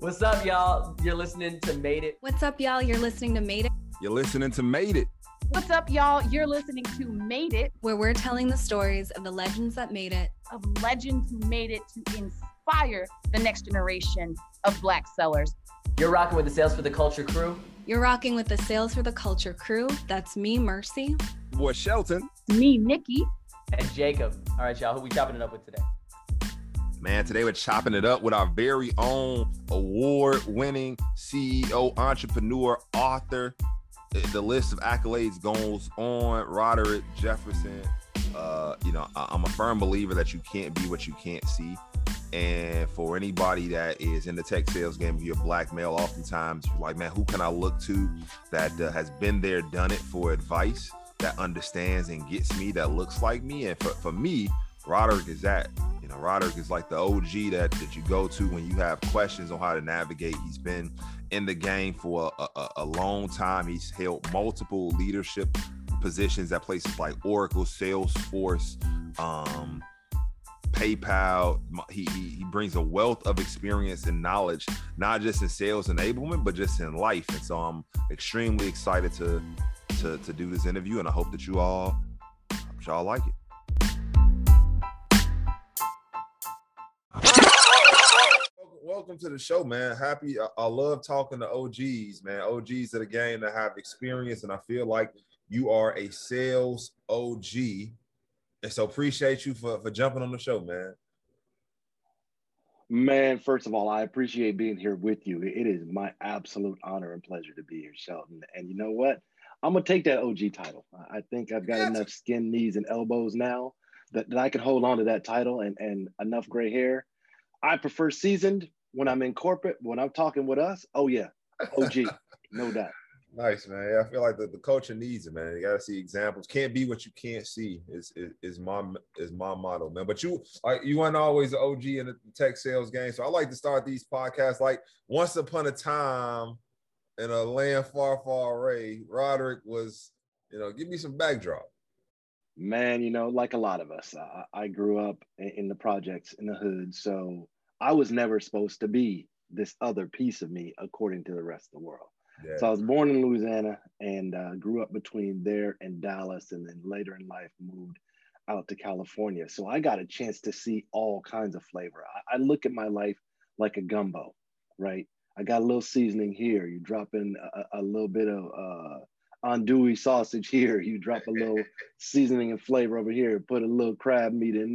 What's up, y'all? You're listening to Made It. What's up, y'all? You're listening to Made It. You're listening to Made It. What's up, y'all? You're listening to Made It, where we're telling the stories of the legends that made it, of legends who made it to inspire the next generation of Black sellers. You're rocking with the Sales for the Culture crew. You're rocking with the Sales for the Culture crew. That's me, Mercy. Boy, Shelton. Me, Nikki. And Jacob. All right, y'all. Who we chopping it up with today? Man, today we're chopping it up with our very own award winning CEO, entrepreneur, author. The list of accolades goes on. Roderick Jefferson. Uh, you know, I'm a firm believer that you can't be what you can't see. And for anybody that is in the tech sales game, if you're black male, oftentimes you're like, man, who can I look to that uh, has been there, done it for advice, that understands and gets me, that looks like me? And for, for me, Roderick is that. Know, Roderick is like the OG that that you go to when you have questions on how to navigate. He's been in the game for a, a, a long time. He's held multiple leadership positions at places like Oracle, Salesforce, um, PayPal. He, he, he brings a wealth of experience and knowledge, not just in sales enablement, but just in life. And so I'm extremely excited to to to do this interview, and I hope that you all y'all like it. Welcome to the show, man. Happy. I, I, love talking to OGs, man. OGs of the game that have experience, and I feel like you are a sales OG. And so appreciate you for for jumping on the show, man. Man, first of all, I appreciate being here with you. It is my absolute honor and pleasure to be here, Shelton. And you know what? I'm gonna take that OG title. I think I've got That's enough skin, knees, and elbows now that, that I can hold on to that title and, and enough gray hair. I prefer seasoned, when I'm in corporate, when I'm talking with us, oh yeah, OG, no doubt. Nice man. Yeah, I feel like the, the culture needs it, man. You gotta see examples. Can't be what you can't see. Is is, is my is my motto, man. But you like you weren't always an OG in the tech sales game. So I like to start these podcasts like once upon a time in a land far, far away. Roderick was, you know, give me some backdrop. Man, you know, like a lot of us, I, I grew up in the projects in the hood, so I was never supposed to be this other piece of me according to the rest of the world. Yeah. So I was born in Louisiana and uh, grew up between there and Dallas, and then later in life moved out to California. So I got a chance to see all kinds of flavor. I, I look at my life like a gumbo, right? I got a little seasoning here. You drop in a, a little bit of uh, andouille sausage here. You drop a little seasoning and flavor over here. Put a little crab meat in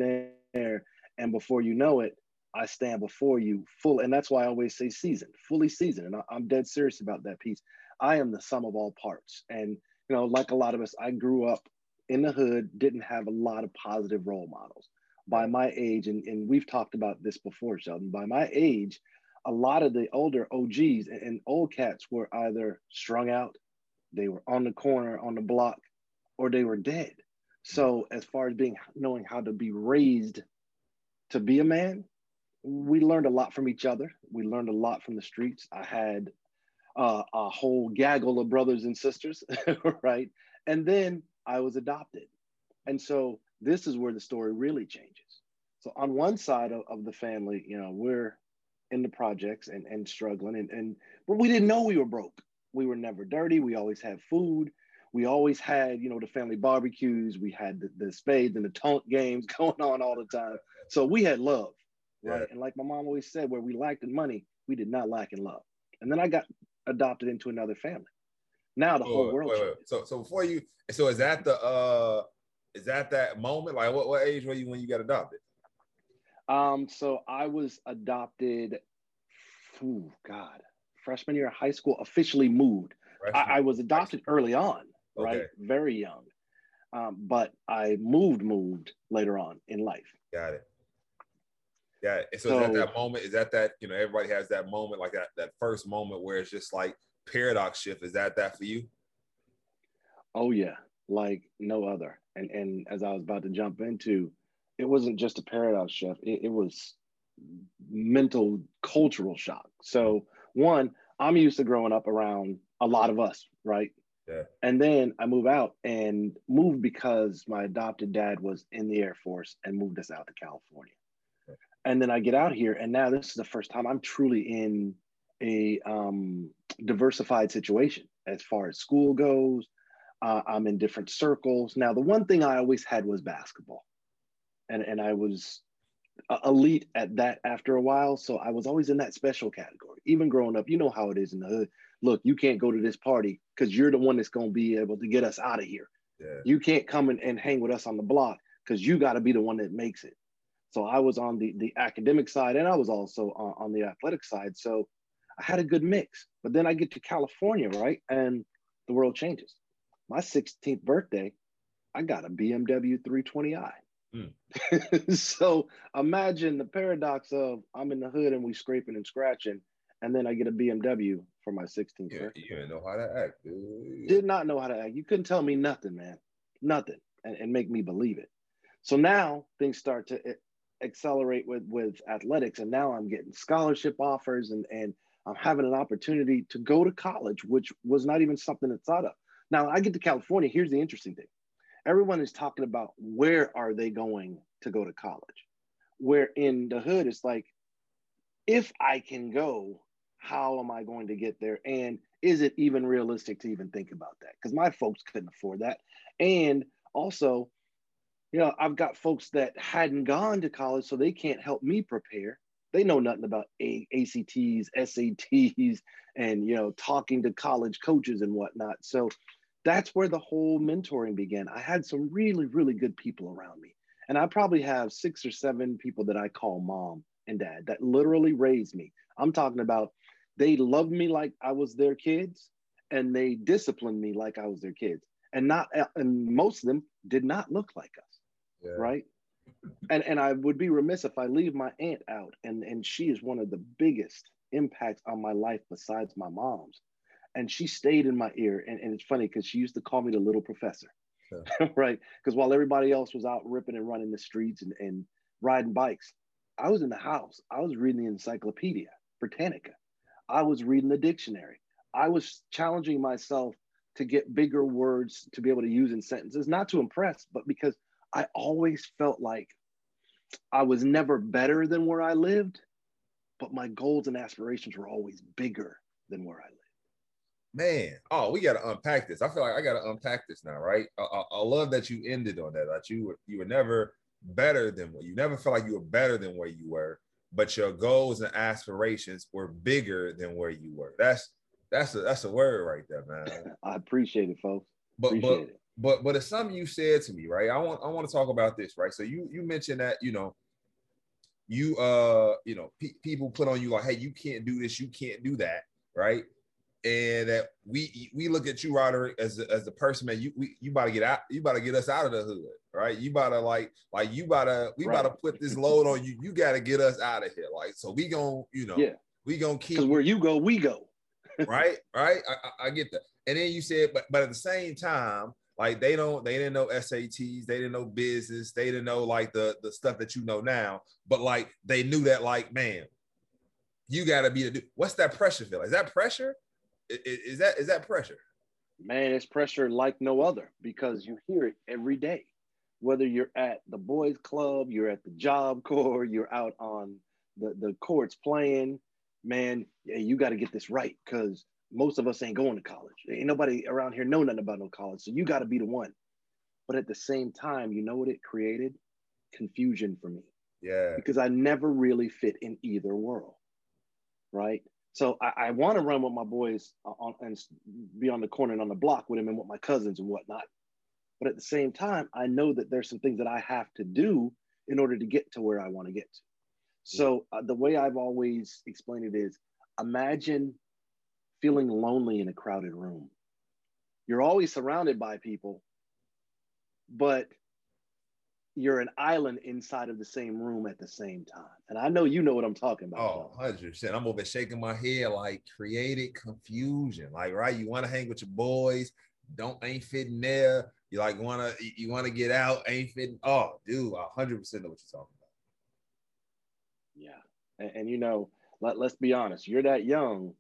there, and before you know it, I stand before you full. And that's why I always say seasoned, fully seasoned. And I, I'm dead serious about that piece. I am the sum of all parts. And, you know, like a lot of us, I grew up in the hood, didn't have a lot of positive role models. By my age, and, and we've talked about this before, Shelton, by my age, a lot of the older OGs and, and old cats were either strung out, they were on the corner, on the block, or they were dead. Mm-hmm. So as far as being knowing how to be raised to be a man, we learned a lot from each other. We learned a lot from the streets. I had uh, a whole gaggle of brothers and sisters, right? And then I was adopted. And so this is where the story really changes. So on one side of, of the family, you know, we're in the projects and, and struggling and, and but we didn't know we were broke. We were never dirty. We always had food. We always had, you know, the family barbecues. We had the, the spades and the tonk games going on all the time. So we had love right? Yeah. And like my mom always said, where we lacked in money, we did not lack in love. And then I got adopted into another family. Now the oh, whole world. Wait, wait. So, so before you, so is that the, uh, is that that moment? Like, what, what age were you when you got adopted? Um, so I was adopted. Oh God, freshman year of high school. Officially moved. I, I, was adopted early on, right? Okay. Very young, um, but I moved, moved later on in life. Got it. Yeah. So, so is that that moment? Is that that you know everybody has that moment like that that first moment where it's just like paradox shift? Is that that for you? Oh yeah, like no other. And and as I was about to jump into, it wasn't just a paradox shift. It, it was mental cultural shock. So one, I'm used to growing up around a lot of us, right? Yeah. And then I move out and moved because my adopted dad was in the Air Force and moved us out to California and then I get out here, and now this is the first time I'm truly in a um, diversified situation as far as school goes. Uh, I'm in different circles. Now, the one thing I always had was basketball, and and I was elite at that after a while. So I was always in that special category. Even growing up, you know how it is in the hood. Look, you can't go to this party because you're the one that's going to be able to get us out of here. Yeah. You can't come and, and hang with us on the block because you got to be the one that makes it. So I was on the the academic side and I was also on, on the athletic side. So I had a good mix. But then I get to California, right? And the world changes. My 16th birthday, I got a BMW 320i. Mm. so imagine the paradox of I'm in the hood and we scraping and scratching, and then I get a BMW for my 16th yeah, birthday. You didn't know how to act. Dude. Did not know how to act. You couldn't tell me nothing, man. Nothing, and, and make me believe it. So now things start to accelerate with with athletics, and now I'm getting scholarship offers, and and I'm having an opportunity to go to college, which was not even something that's thought of. Now I get to California. Here's the interesting thing. Everyone is talking about where are they going to go to college? Where in the hood it's like if i can go how am i going to get there? And is it even realistic to even think about that? Because my folks couldn't afford that. And also you know i've got folks that hadn't gone to college so they can't help me prepare they know nothing about A- ACTs SATs and you know talking to college coaches and whatnot so that's where the whole mentoring began. I had some really, really good people around me. And I probably have six or seven people that I call mom and dad that literally raised me. I'm talking about they loved me like I was their kids and they disciplined me like I was their kids. And not and most of them did not look like us. Yeah. Right. And and I would be remiss if I leave my aunt out. And and she is one of the biggest impacts on my life besides my mom's and she stayed in my ear. And, and it's funny because she used to call me the little professor, sure. right? Because while everybody else was out ripping and running the streets and, and riding bikes, I was in the house. I was reading the Encyclopedia Britannica. I was reading the dictionary. I was challenging myself to get bigger words to be able to use in sentences, not to impress, but because I always felt like I was never better than where I lived, but my goals and aspirations were always bigger than where I lived man, oh, we got to unpack this. I feel like I got to unpack this now, right? I, I, I, love that you ended on that. That you were you were never better than what you never felt like you were better than where you were, but your goals and aspirations were bigger than where you were. That's that's a that's a word right there, man. I appreciate it, folks. But appreciate but it. But but it's something you said to me, right? I want I want to talk about this, right? So you you mentioned that you know you uh you know pe- people put on you like, hey, you can't do this, you can't do that, right? and that we we look at you, Roderick, as a, as the person, man. You we, you about to get out. You about to get us out of the hood, right? You about to like like you about to we right. about to put this load on you. You got to get us out of here, like so. We gonna you know yeah. we gonna keep because where you go, we go. right, right. I, I, I get that. And then you said, but but at the same time, like they don't they didn't know SATs, they didn't know business, they didn't know like the the stuff that you know now. But like they knew that like man, you got to be the what's that pressure feel? Is that pressure? Is that is that pressure? Man, it's pressure like no other because you hear it every day. Whether you're at the boys' club, you're at the job corps, you're out on the, the courts playing, man, you got to get this right because most of us ain't going to college. Ain't nobody around here know nothing about no college. So you got to be the one. But at the same time, you know what it created? Confusion for me. Yeah. Because I never really fit in either world. Right. So I, I want to run with my boys on, and be on the corner and on the block with them and with my cousins and whatnot. But at the same time, I know that there's some things that I have to do in order to get to where I want to get to. So uh, the way I've always explained it is imagine feeling lonely in a crowded room. You're always surrounded by people, but you're an island inside of the same room at the same time. And I know you know what I'm talking about. Oh, 100%. I'm over shaking my head like created confusion. Like, right, you want to hang with your boys, don't ain't fitting there. You like want to you want to get out, ain't fitting. Oh, dude, 100% know what you're talking about. Yeah. And, and you know, let, let's be honest, you're that young.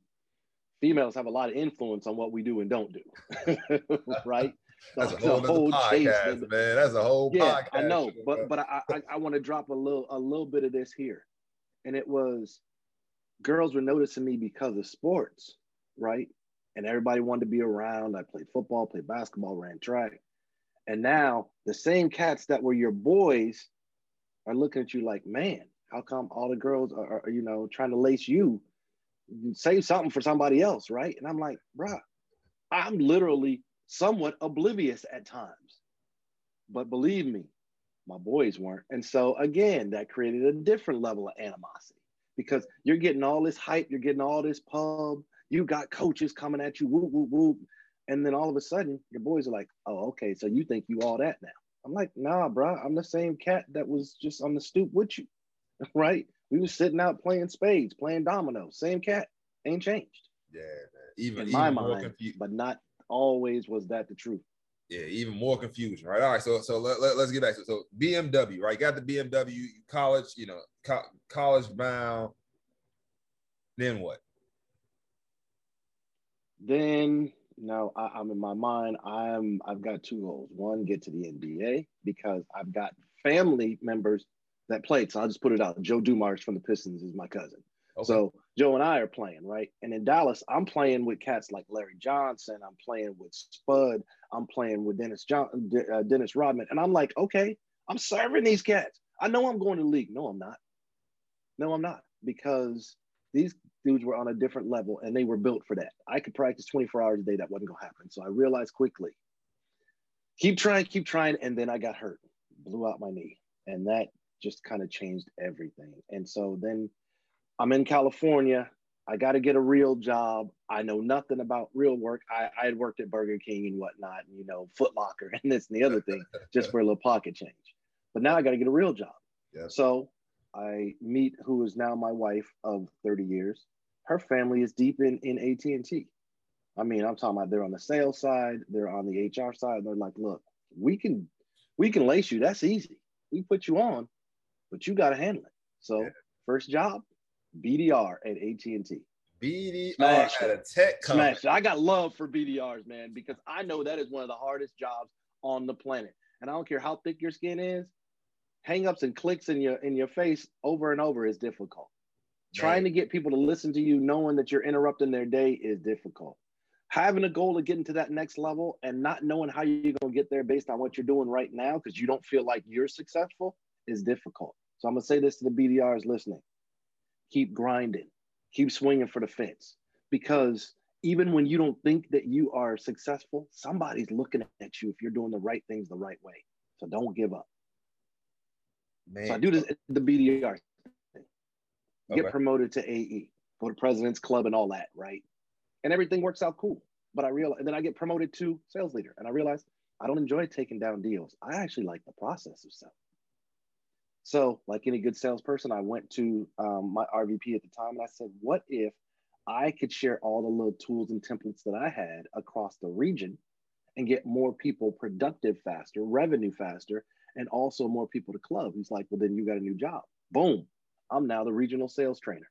Females have a lot of influence on what we do and don't do. right? That's a whole, whole podcast, man. That's a whole yeah, podcast. I know, but but I I, I want to drop a little a little bit of this here, and it was girls were noticing me because of sports, right? And everybody wanted to be around. I played football, played basketball, ran track. And now the same cats that were your boys are looking at you like, man, how come all the girls are, are you know, trying to lace you? Save something for somebody else, right? And I'm like, bruh, I'm literally somewhat oblivious at times. But believe me, my boys weren't. And so again, that created a different level of animosity because you're getting all this hype, you're getting all this pub, you got coaches coming at you, whoop, whoop, whoop. And then all of a sudden, your boys are like, oh, okay, so you think you all that now. I'm like, nah, bro, I'm the same cat that was just on the stoop with you, right? We was sitting out playing spades, playing dominoes. Same cat, ain't changed. Yeah, man. even in even my mind, confu- but not always was that the truth. yeah, even more confusion, right? All right, so so let, let, us get back to it. So BMW, right? Got the BMW college, you know, co- college bound. Then what? Then no, I, I'm in my mind. I'm I've got two goals. One, get to the NBA because I've got family members that played. So I'll just put it out. Joe Dumars from the Pistons is my cousin. Okay. So Joe and I are playing, right? And in Dallas, I'm playing with cats like Larry Johnson. I'm playing with Spud. I'm playing with Dennis John, uh, Dennis Rodman, and I'm like, okay, I'm serving these cats. I know I'm going to league. No, I'm not. No, I'm not because these dudes were on a different level and they were built for that. I could practice 24 hours a day. That wasn't going to happen. So I realized quickly, keep trying, keep trying. And then I got hurt, blew out my knee. And that just kind of changed everything. And so then I'm in California. I got to get a real job. I know nothing about real work. I, I had worked at Burger King and whatnot, and, you know, Foot Locker and this and the other thing just for a little pocket change. But now I got to get a real job. Yeah. So I meet who is now my wife of 30 years. Her family is deep in, in AT&T. I mean, I'm talking about they're on the sales side, they're on the HR side. They're like, look, we can we can lace you. That's easy. We put you on, but you got to handle it. So Yeah. first job, BDR at AT&T. BDR Smash at a tech company. Smash it. I got love for BDRs, man, because I know that is one of the hardest jobs on the planet. And I don't care how thick your skin is, hang-ups and clicks in your in your face over and over is difficult. Trying to get people to listen to you knowing that you're interrupting their day is difficult. Having a goal of getting to that next level and not knowing how you're going to get there based on what you're doing right now because you don't feel like you're successful is difficult. So I'm going to say this to the BDRs listening. Keep grinding. Keep swinging for the fence because even when you don't think that you are successful, somebody's looking at you if you're doing the right things the right way. So don't give up. Man. So I do this at the BDR. Get Okay. promoted to AE, go to President's Club and all that, right? And everything works out cool. But I realize, and then I get promoted to sales leader, and I realize I don't enjoy taking down deals. I actually like the process of selling. So, like any good salesperson, I went to um, my RVP at the time and I said, What if I could share all the little tools and templates that I had across the region and get more people productive faster, revenue faster, and also more people to club? He's like, Well, then you got a new job. Boom. I'm now the regional sales trainer.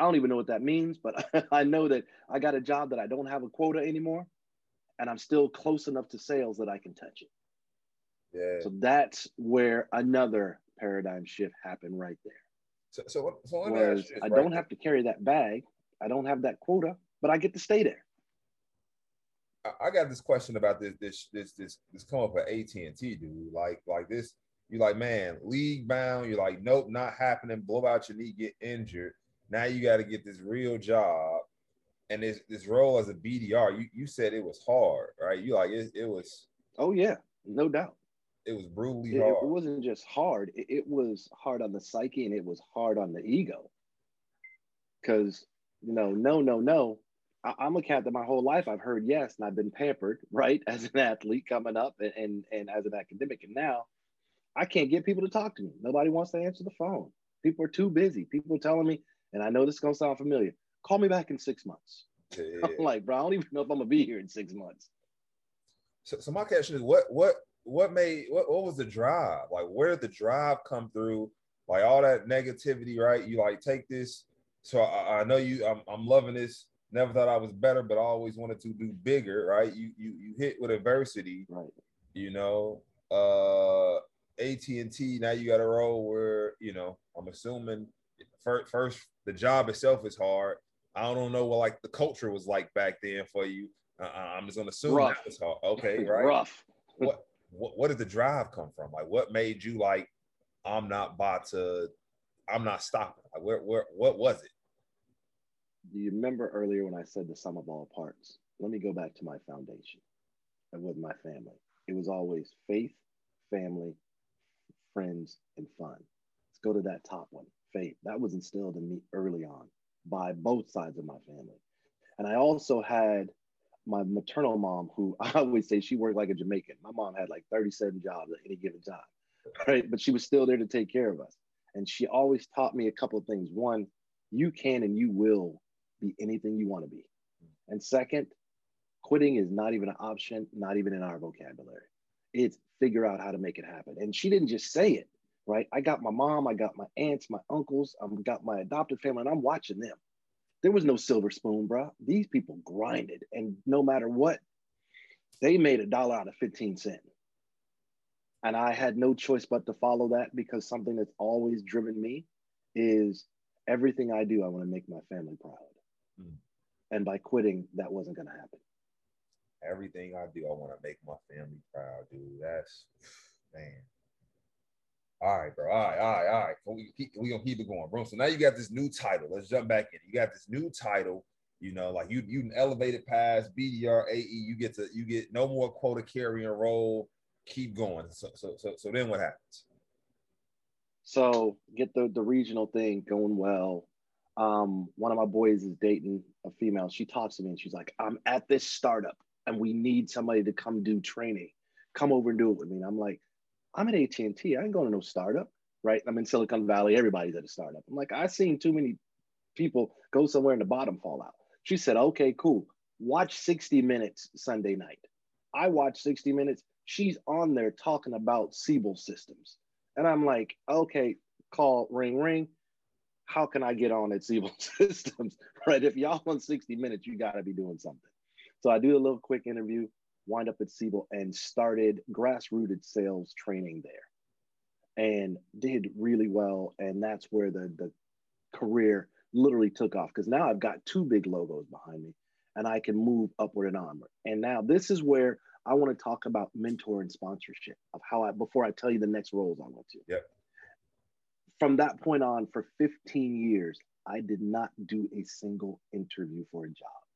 I don't even know what that means, but I know that I got a job that I don't have a quota anymore, and I'm still close enough to sales that I can touch it. Yeah. So that's where another paradigm shift happened right there. So, so, so let me ask Whereas you I right? don't have to carry that bag, I don't have that quota, but I get to stay there. I- I got this question about this this this this this come up at AT and T, dude. Like like this, you're like man, league bound. You're like, nope, not happening. Blow out your knee, get injured. Now you got to get this real job, and this this role as a BDR. You you said it was hard, right? You like it, it was Oh yeah, no doubt. It was brutally It, hard. it wasn't just hard; it, it was hard on the psyche, and it was hard on the ego. Because you know, no, no, no. I, I'm a cat that my whole life I've heard yes, and I've been pampered, right, as an athlete coming up, and and, and as an academic, and now I can't get people to talk to me. Nobody wants to answer the phone. People are too busy. People are telling me, and I know this is gonna sound familiar. Call me back in six months. Yeah. I'm like, bro, I don't even know if I'm gonna be here in six months. So, so my question is, what what what made what what was the drive? Like, where did the drive come through? Like all that negativity, right? You like take this. So I, I know you. I'm, I'm loving this. Never thought I was better, but I always wanted to do bigger, right? You you you hit with adversity, Right. you know. Uh, AT and T. Now you got a role where you know. I'm assuming first, first the job itself is hard. I don't know what like the culture was like back then for you. Uh, I'm just gonna assume Rough. that was hard. Okay, right. Rough. What, what what did the drive come from? Like, what made you like, I'm not about to, I'm not stopping. Like, where where what was it? Do you remember earlier when I said the sum of all parts? Let me go back to my foundation and with my family. It was always faith, family, friends, and fun. Let's go to that top one faith. That was instilled in me early on by both sides of my family. And I also had my maternal mom, who I always say she worked like a Jamaican. My mom had like 37 jobs at any given time, right? But she was still there to take care of us. And she always taught me a couple of things. One, you can and you will be anything you want to be. And second, quitting is not even an option, not even in our vocabulary. It's figure out how to make it happen. And she didn't just say it, right? I got my mom, I got my aunts, my uncles, I've got my adopted family, and I'm watching them. There was no silver spoon, bro. These people grinded, and no matter what, they made a dollar out of 15 cents. And I had no choice but to follow that because something that's always driven me is everything I do, I want to make my family proud. Mm. And by quitting, that wasn't going to happen. Everything I do, I want to make my family proud, dude. That's man. All right, bro. All right, all right, all right. We keep, we gonna keep it going, bro. So now you got this new title. Let's jump back in. You got this new title. You know, like you you elevated past BDR AE. You get to you get no more quota carrying role. Keep going. So so so so then what happens? So get the the regional thing going well. Um, one of my boys is dating a female. She talks to me and she's like, "I'm at this startup and we need somebody to come do training. Come over and do it with me." And I'm like, "I'm at AT and T. I ain't going to no startup, right? I'm in Silicon Valley. Everybody's at a startup." I'm like, "I've seen too many people go somewhere and the bottom fall out." She said, "Okay, cool. Watch 60 Minutes Sunday night." I watch 60 Minutes. She's on there talking about Siebel systems. And I'm like, okay, call ring ring. How can I get on at Siebel Systems? Right. If y'all on 60 minutes, you gotta be doing something. So I do a little quick interview, wind up at Siebel and started grassrooted sales training there and did really well. And that's where the the career literally took off because now I've got two big logos behind me and I can move upward and onward. And now this is where I want to talk about mentor and sponsorship of how I before I tell you the next roles I went to. Yep. From that point on, for 15 years, I did not do a single interview for a job.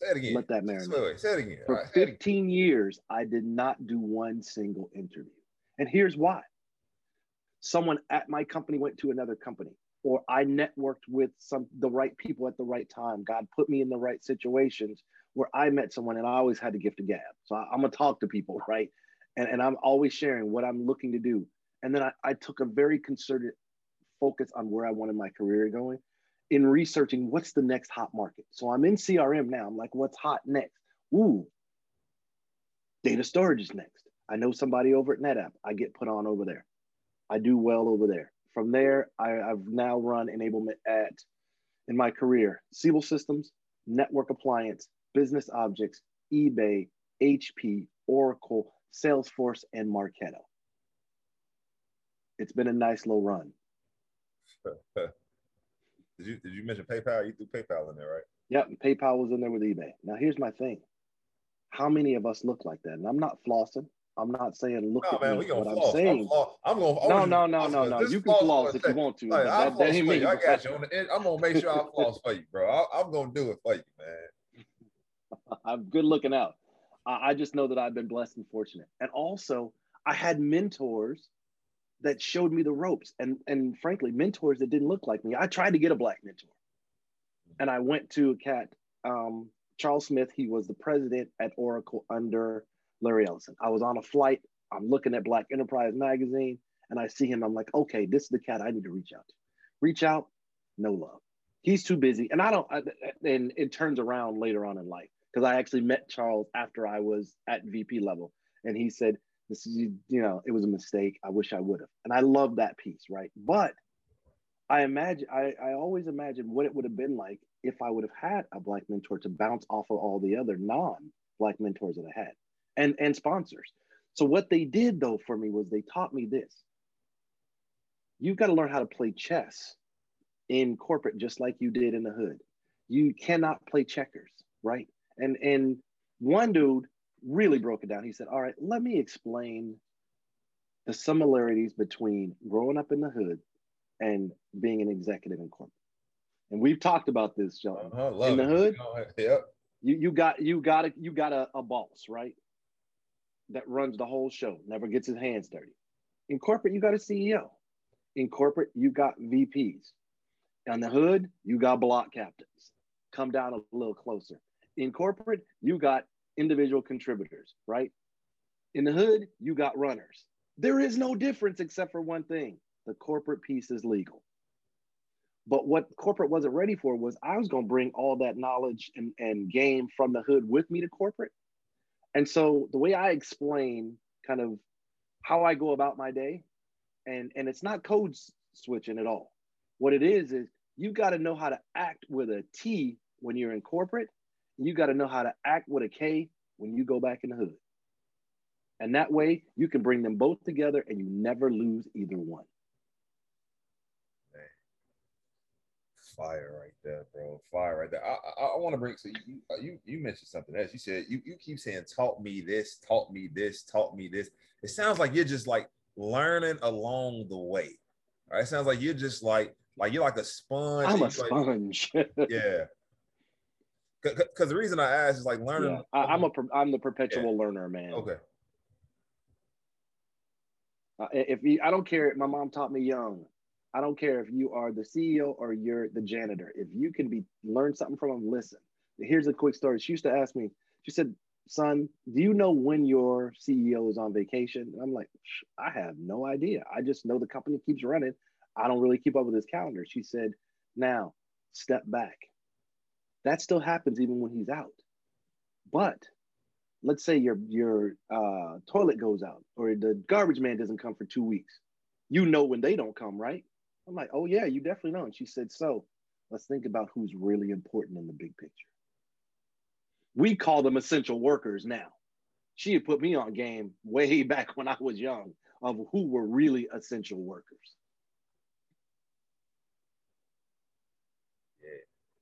Say it again. Let that marinate. Wait, wait, say it again. For right, say it again. 15 years, I did not do one single interview. And here's why. Someone at my company went to another company, or I networked with some the right people at the right time. God put me in the right situations where I met someone and I always had to gift of gab. So I, am gonna talk to people, right? And, and I'm always sharing what I'm looking to do. And then I, I took a very concerted focus on where I wanted my career going in researching what's the next hot market. So I'm in CRM now. I'm like, what's hot next? Ooh, data storage is next. I know somebody over at NetApp. I get put on over there. I do well over there. From there, I, have now run enablement at, in my career, Siebel Systems, Network Appliance, Business Objects, eBay, HP, Oracle, Salesforce, and Marketo. It's been a nice little run. did you did you mention PayPal? You threw PayPal in there, right? Yep, PayPal was in there with eBay. Now here's my thing. How many of us look like that? And I'm not flossing. I'm not saying look No, at man, me. What floss. I'm saying, I'm. I'm gonna. I no, no, no, no, no. You can floss if you want to. Like, that, floss that ain't me. I got you. On the, I'm gonna make sure I floss for you, bro. I, I'm gonna do it for you, man. I'm good looking out. I, I just know that I've been blessed and fortunate. And also, I had mentors that showed me the ropes, and and frankly, mentors that didn't look like me. I tried to get a black mentor, and I went to a cat, um, Charles Smith. He was the president at Oracle under Larry Ellison. I was on a flight. I'm looking at Black Enterprise magazine, and I see him. I'm like, okay, this is the cat I need to reach out to. Reach out, no love. He's too busy, and I don't. I, and it turns around later on in life because I actually met Charles after I was at VP level, and he said, "This is you know, it was a mistake. I wish I would have." And I love that piece, right? But I imagine, I, I always imagine what it would have been like if I would have had a black mentor to bounce off of all the other non-black mentors that I had, and and sponsors. So what they did though for me was they taught me this: you've got to learn how to play chess in corporate just like you did in the hood. You cannot play checkers, right? And and one dude really broke it down. He said, "All right, let me explain the similarities between growing up in the hood and being an executive in corporate." And we've talked about this, John. Uh-huh, in the it. hood, yep. You you got you got a you got a, a boss, right? That runs the whole show, never gets his hands dirty. In corporate, you got a CEO. In corporate, you got VPs. On the hood, you got block captains. Come down a little closer. In corporate, you got individual contributors, right? In the hood, you got runners. There is no difference except for one thing the corporate piece is legal. But what corporate wasn't ready for was I was going to bring all that knowledge and, and game from the hood with me to corporate. And so the way I explain kind of how I go about my day, and, and it's not code switching at all. What it is, is you got to know how to act with a T when you're in corporate. You got to know how to act with a K when you go back in the hood. And that way you can bring them both together and you never lose either one. Man. fire right there, bro. Fire right there. I, I, I want to bring so you, you you mentioned something else. You said you you keep saying taught me this, taught me this, taught me this. It sounds like you're just like learning along the way. Right? It sounds like you're just like like you're like a sponge. I'm a sponge. Like, yeah. Because the reason I ask is like learning. Yeah, I, am a I'm the perpetual yeah. learner, man. Okay. Uh, if you, I don't care, my mom taught me young. I don't care if you are the CEO or you're the janitor. If you can be learn something from them, listen. Here's a quick story. She used to ask me. She said, "Son, do you know when your CEO is on vacation?" And I'm like, "I have no idea. I just know the company keeps running. I don't really keep up with his calendar." She said, "Now, step back. That still happens even when he's out. But let's say your your uh, toilet goes out or the garbage man doesn't come for two weeks. You know when they don't come, right? I'm like, oh yeah, you definitely know. And she said, so let's think about who's really important in the big picture. We call them essential workers now. She had put me on game way back when I was young of who were really essential workers. Yeah,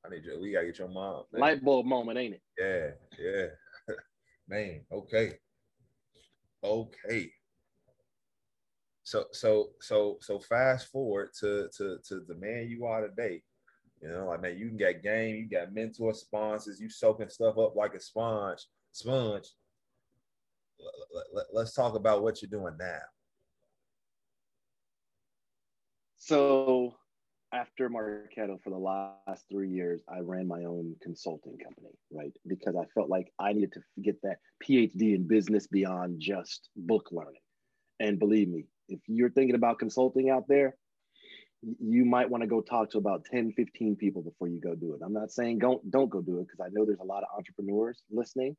I need you. We gotta get your mom. Man. Light bulb moment, ain't it? Yeah, yeah. man, okay. Okay so so so so fast forward to to to the man you are today. You know, like man, you can get game, you got mentor sponsors, you soaking stuff up like a sponge, sponge. Let's talk about what you're doing now. So after Marketo for the last three years, I ran my own consulting company, right? Because I felt like I needed to get that PhD in business beyond just book learning. And believe me, if you're thinking about consulting out there, you might want to go talk to about 10, 15 people before you go do it. I'm not saying don't don't go do it because I know there's a lot of entrepreneurs listening,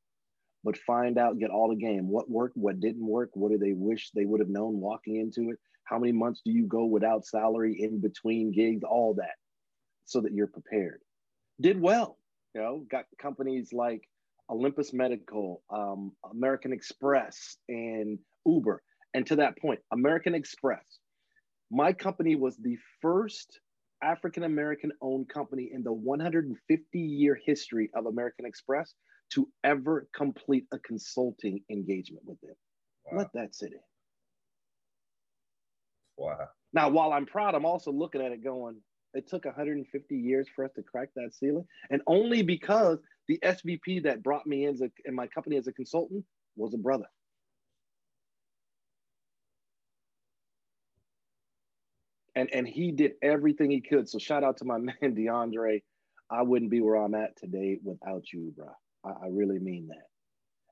but find out, get all the game. What worked, what didn't work, what do they wish they would have known walking into it? How many months do you go without salary in between gigs? All that so that you're prepared. Did well, you know, got companies like Olympus Medical, um, American Express, and Uber and to that point, American Express, my company was the first African American owned company in the 150 year history of American Express to ever complete a consulting engagement with them. Wow. Let that sit in. Wow. Now, while I'm proud, I'm also looking at it going, it took 150 years for us to crack that ceiling. And only because the SVP that brought me in, as a, in my company as a consultant was a brother. and and he did everything he could. So shout out to my man DeAndre. I wouldn't be where I'm at today without you, bro. I, I really mean that.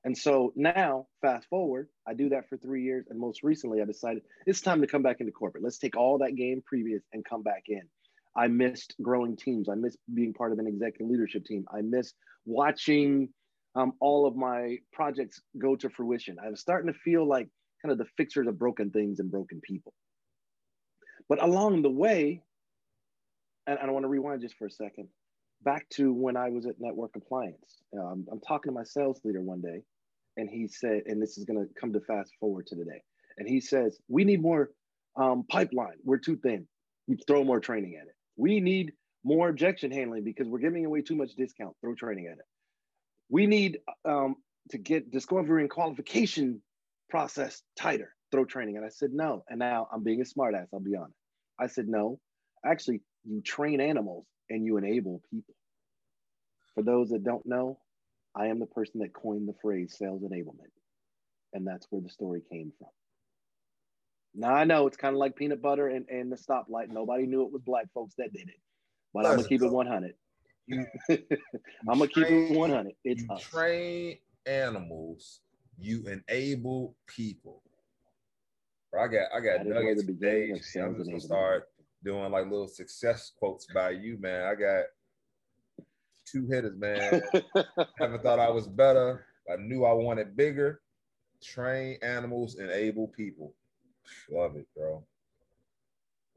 And so now, fast forward, I do that for three years, and most recently, I decided it's time to come back into corporate. Let's take all that game previous and come back in. I missed growing teams. I missed being part of an executive leadership team. I missed watching um, all of my projects go to fruition. I was starting to feel like kind of the fixers of broken things and broken people. But along the way, and I want to rewind just for a second, back to when I was at Network Appliance. Um, I'm talking to my sales leader one day, and he said, and this is going to come to fast forward to today. And he says, We need more um, pipeline. We're too thin. We throw more training at it. We need more objection handling because we're giving away too much discount. Throw training at it. We need um, to get discovery and qualification process tighter. Throw training. And I said, no. And now I'm being a smartass, I'll be honest. I said, no. Actually, you train animals and you enable people. For those that don't know, I am the person that coined the phrase sales enablement. And that's where the story came from. Now I know it's kind of like peanut butter and, and the stoplight. Nobody knew it was black folks that did it. But I'm gonna keep it 100. I'm gonna keep it 100. It's you us. train animals, you enable people. Bro, I got I got That nuggets the for beginning days. of sales I'm just gonna start doing like little success quotes by you, man. I got two hitters, man. I never thought I was better. I knew I wanted bigger. Train animals, and able people. Love it, bro.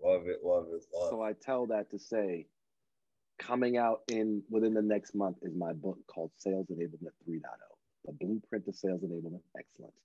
Love it, love it, love it. so. I tell that to say, coming out in within the next month is my book called Sales Enablement 3.0, the blueprint to sales enablement excellence.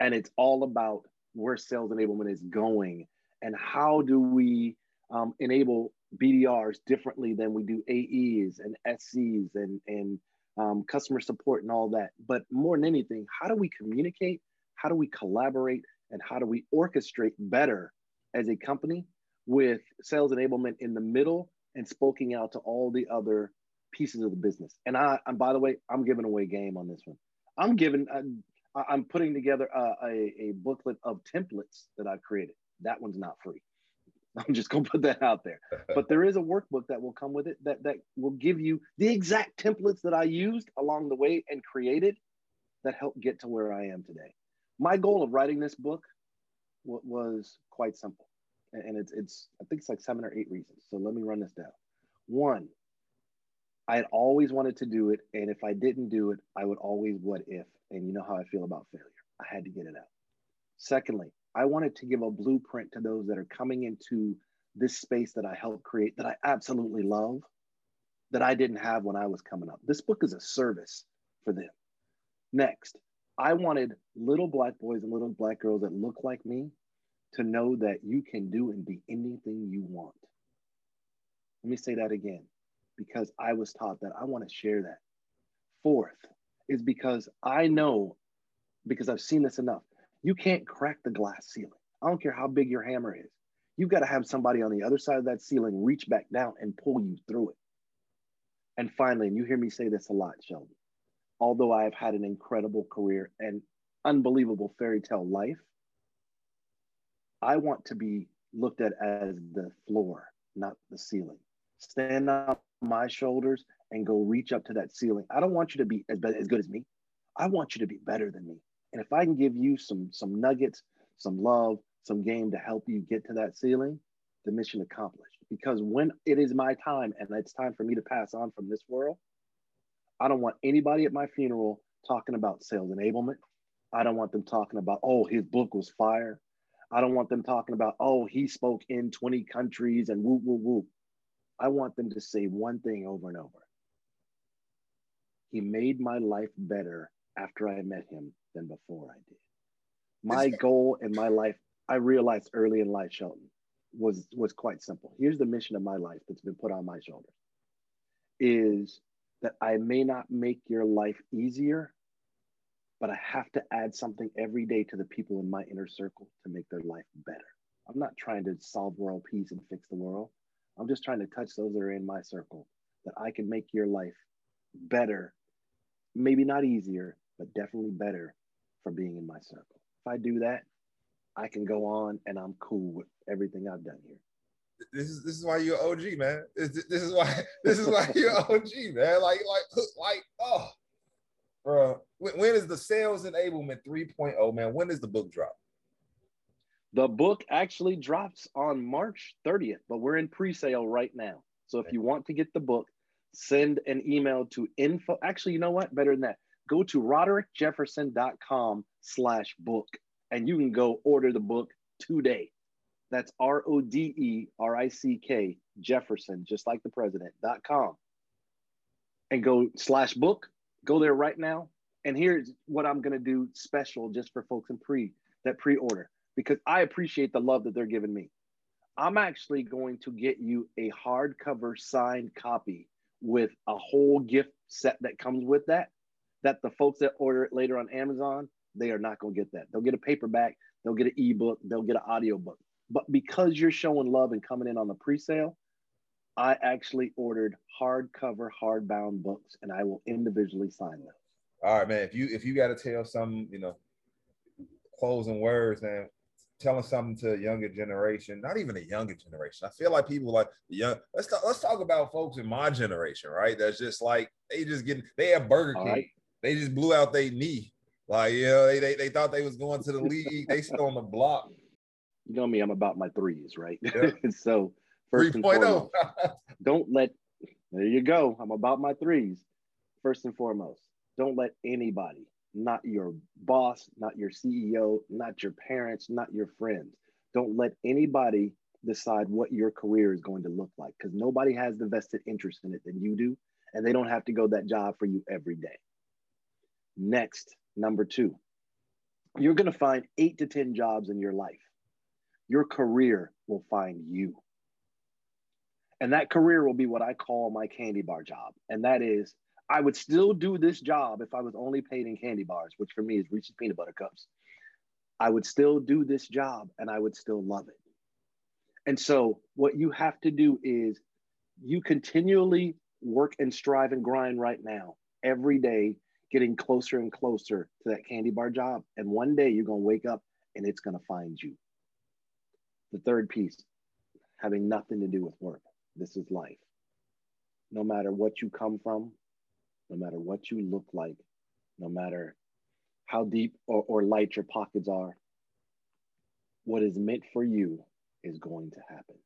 And it's all about where sales enablement is going and how do we um, enable BDRs differently than we do AEs and SCs and, and um, customer support and all that. But more than anything, how do we communicate? How do we collaborate? And how do we orchestrate better as a company with sales enablement in the middle and spoking out to all the other pieces of the business. And I, and by the way, I'm giving away game on this one. I'm giving, uh, I'm putting together a, a, a booklet of templates that I've created. That one's not free. I'm just gonna put that out there. But there is a workbook that will come with it that that will give you the exact templates that I used along the way and created that helped get to where I am today. My goal of writing this book wa- was quite simple and and it's it's I think it's like seven or eight reasons. So let me run this down. One, I had always wanted to do it, and if I didn't do it, I would always what if, and you know how I feel about failure. I had to get it out. Secondly, I wanted to give a blueprint to those that are coming into this space that I helped create that I absolutely love, that I didn't have when I was coming up. This book is a service for them. Next, I wanted little black boys and little black girls that look like me to know that you can do and be anything you want. Let me say that again, because I was taught that I want to share that. Fourth is because I know, because I've seen this enough, you can't crack the glass ceiling. I don't care how big your hammer is. You've got to have somebody on the other side of that ceiling reach back down and pull you through it. And finally, and you hear me say this a lot, Shelton, although I have had an incredible career and unbelievable fairy tale life, I want to be looked at as the floor, not the ceiling. Stand on my shoulders and go reach up to that ceiling. I don't want you to be as, be- as good as me. I want you to be better than me. And if I can give you some some nuggets, some love, some game to help you get to that ceiling, the mission accomplished. Because when it is my time and it's time for me to pass on from this world, I don't want anybody at my funeral talking about sales enablement. I don't want them talking about, oh, his book was fire. I don't want them talking about, oh, he spoke in 20 countries and whoop, whoop, whoop. I want them to say one thing over and over. He made my life better after I met him than before I did. My goal in my life, I realized early in life, Shelton, was was quite simple. Here's the mission of my life that's been put on my shoulders. Is that I may not make your life easier, but I have to add something every day to the people in my inner circle to make their life better. I'm not trying to solve world peace and fix the world. I'm just trying to touch those that are in my circle that I can make your life better. Maybe not easier, but definitely better for being in my circle. If I do that, I can go on and I'm cool with everything I've done here. this is this is why you're OG, man. This, this is why this is why you're OG, man. Like like like oh, bro. When, when is the sales enablement 3.0, man? When is the book drop? The book actually drops on March 30th, but we're in pre-sale right now. So if you want to get the book, send an email to info. Actually, you know what? Better than that. Go to roderickjefferson.com slash book and you can go order the book today. That's R-O-D-E-R-I-C-K Jefferson, just like the president, dot com. And go slash book. Go there right now. And here's what I'm gonna do special just for folks in pre that pre-order because I appreciate the love that they're giving me. I'm actually going to get you a hardcover signed copy with a whole gift set that comes with that. That the folks that order it later on Amazon, they are not going to get that. They'll get a paperback, they'll get an ebook, they'll get an audiobook. But because you're showing love and coming in on the pre-sale, I actually ordered hardcover, hardbound books, and I will individually sign them. All right, man. If you if you got to tell some, you know, closing words, man, telling something to a younger generation, not even a younger generation. I feel like people like the young. Let's talk, let's talk about folks in my generation, right? That's just like they just getting they have Burger King. Right. They just blew out their knee. Like, you know, they, they they thought they was going to the league. they still on the block. You know me, I'm about my threes, right? Yeah. so first 3. and oh. foremost, don't let there you go. I'm about my threes. First and foremost, don't let anybody not your boss, not your CEO, not your parents, not your friends. Don't let anybody decide what your career is going to look like because nobody has the vested interest in it than you do. And they don't have to go that job for you every day. Next, number two, you're going to find eight to 10 jobs in your life. Your career will find you. And that career will be what I call my candy bar job. And that is I would still do this job if I was only paid in candy bars, which for me is Reese's peanut butter cups. I would still do this job and I would still love it. And so, what you have to do is you continually work and strive and grind right now, every day, getting closer and closer to that candy bar job. And one day you're going to wake up and it's going to find you. The third piece, having nothing to do with work. This is life. No matter what you come from, no matter what you look like, no matter how deep or, or light your pockets are, what is meant for you is going to happen.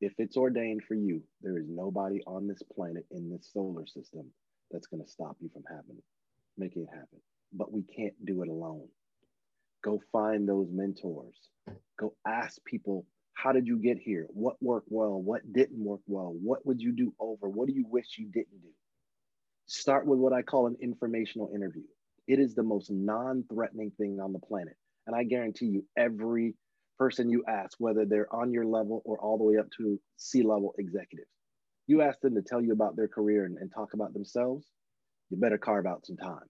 If it's ordained for you, there is nobody on this planet in this solar system that's going to stop you from happening, making it happen. But we can't do it alone. Go find those mentors. Go ask people, how did you get here? What worked well? What didn't work well? What would you do over? What do you wish you didn't do? Start with what I call an informational interview. It is the most non threatening thing on the planet. And I guarantee you, every person you ask, whether they're on your level or all the way up to C level executives, you ask them to tell you about their career and, and talk about themselves, you better carve out some time.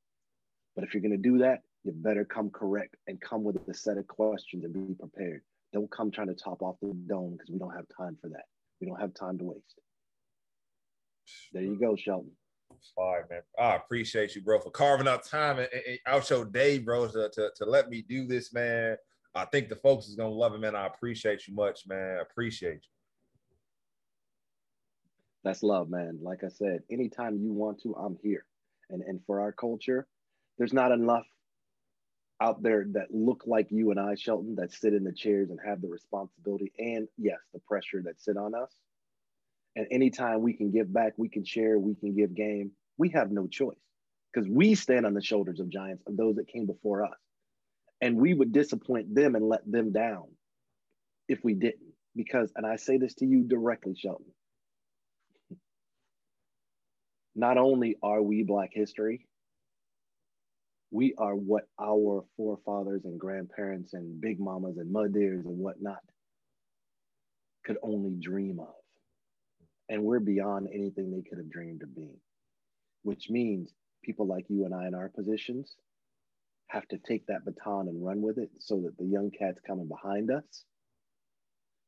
But if you're going to do that, you better come correct and come with a set of questions and be prepared. Don't come trying to top off the dome because we don't have time for that. We don't have time to waste. There you go, Shelton. Fire, man. I appreciate you, bro, for carving out time and, and out your day, bro, to, to, to let me do this, man. I think the folks is gonna love it, man. I appreciate you much, man. I appreciate you. That's love, man. Like I said, anytime you want to, I'm here. And and for our culture, there's not enough out there that look like you and I, Shelton, that sit in the chairs and have the responsibility and yes, the pressure that sit on us and anytime we can give back, we can share, we can give game, we have no choice because we stand on the shoulders of giants, of those that came before us. And we would disappoint them and let them down if we didn't. Because, and I say this to you directly, Shelton, not only are we Black history, we are what our forefathers and grandparents and big mamas and mud deers and whatnot could only dream of and we're beyond anything they could have dreamed of being, which means people like you and I in our positions have to take that baton and run with it so that the young cats coming behind us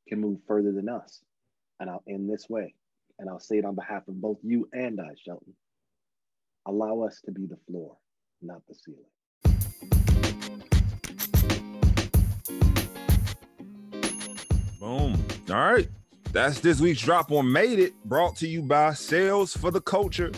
can move further than us. And I'll end this way, and I'll say it on behalf of both you and I, Shelton. Allow us to be the floor, not the ceiling. Boom. All right. That's this week's drop on Made It, brought to you by Sales for the Culture.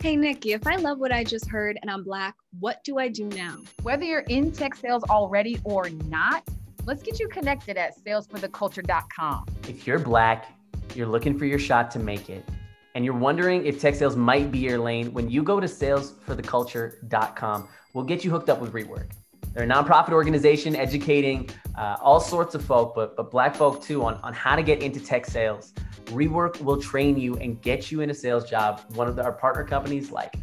Hey, Nikki, if I love what I just heard and I'm Black, what do I do now? Whether you're in tech sales already or not, let's get you connected at salesfortheculture.com. If you're Black, you're looking for your shot to make it, and you're wondering if tech sales might be your lane, when you go to salesfortheculture.com, we'll get you hooked up with Rework. They're a nonprofit organization educating uh, all sorts of folk, but, but black folk too, on, on how to get into tech sales. Rework will train you and get you in a sales job. One of the, our partner companies like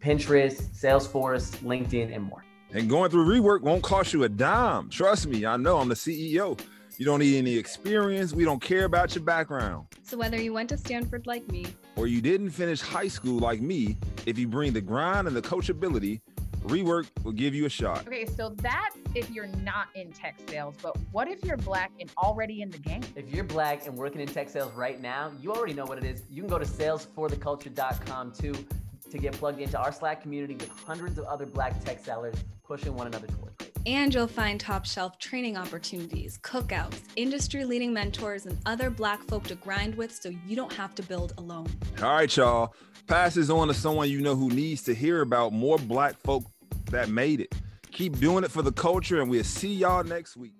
Pinterest, Salesforce, LinkedIn, and more. And going through Rework won't cost you a dime. Trust me, I know I'm the CEO. You don't need any experience. We don't care about your background. So whether you went to Stanford like me, or you didn't finish high school like me, if you bring the grind and the coachability, Rework will give you a shot. Okay, so that's if you're not in tech sales, but what if you're black and already in the game? If you're black and working in tech sales right now, you already know what it is. You can go to salesfortheculture.com too to get plugged into our Slack community with hundreds of other black tech sellers pushing one another towards great. And you'll find top shelf training opportunities, cookouts, industry leading mentors, and other black folk to grind with so you don't have to build alone. All right, y'all. Pass this on to someone you know who needs to hear about more black folk that made it. Keep doing it for the culture, and we'll see y'all next week.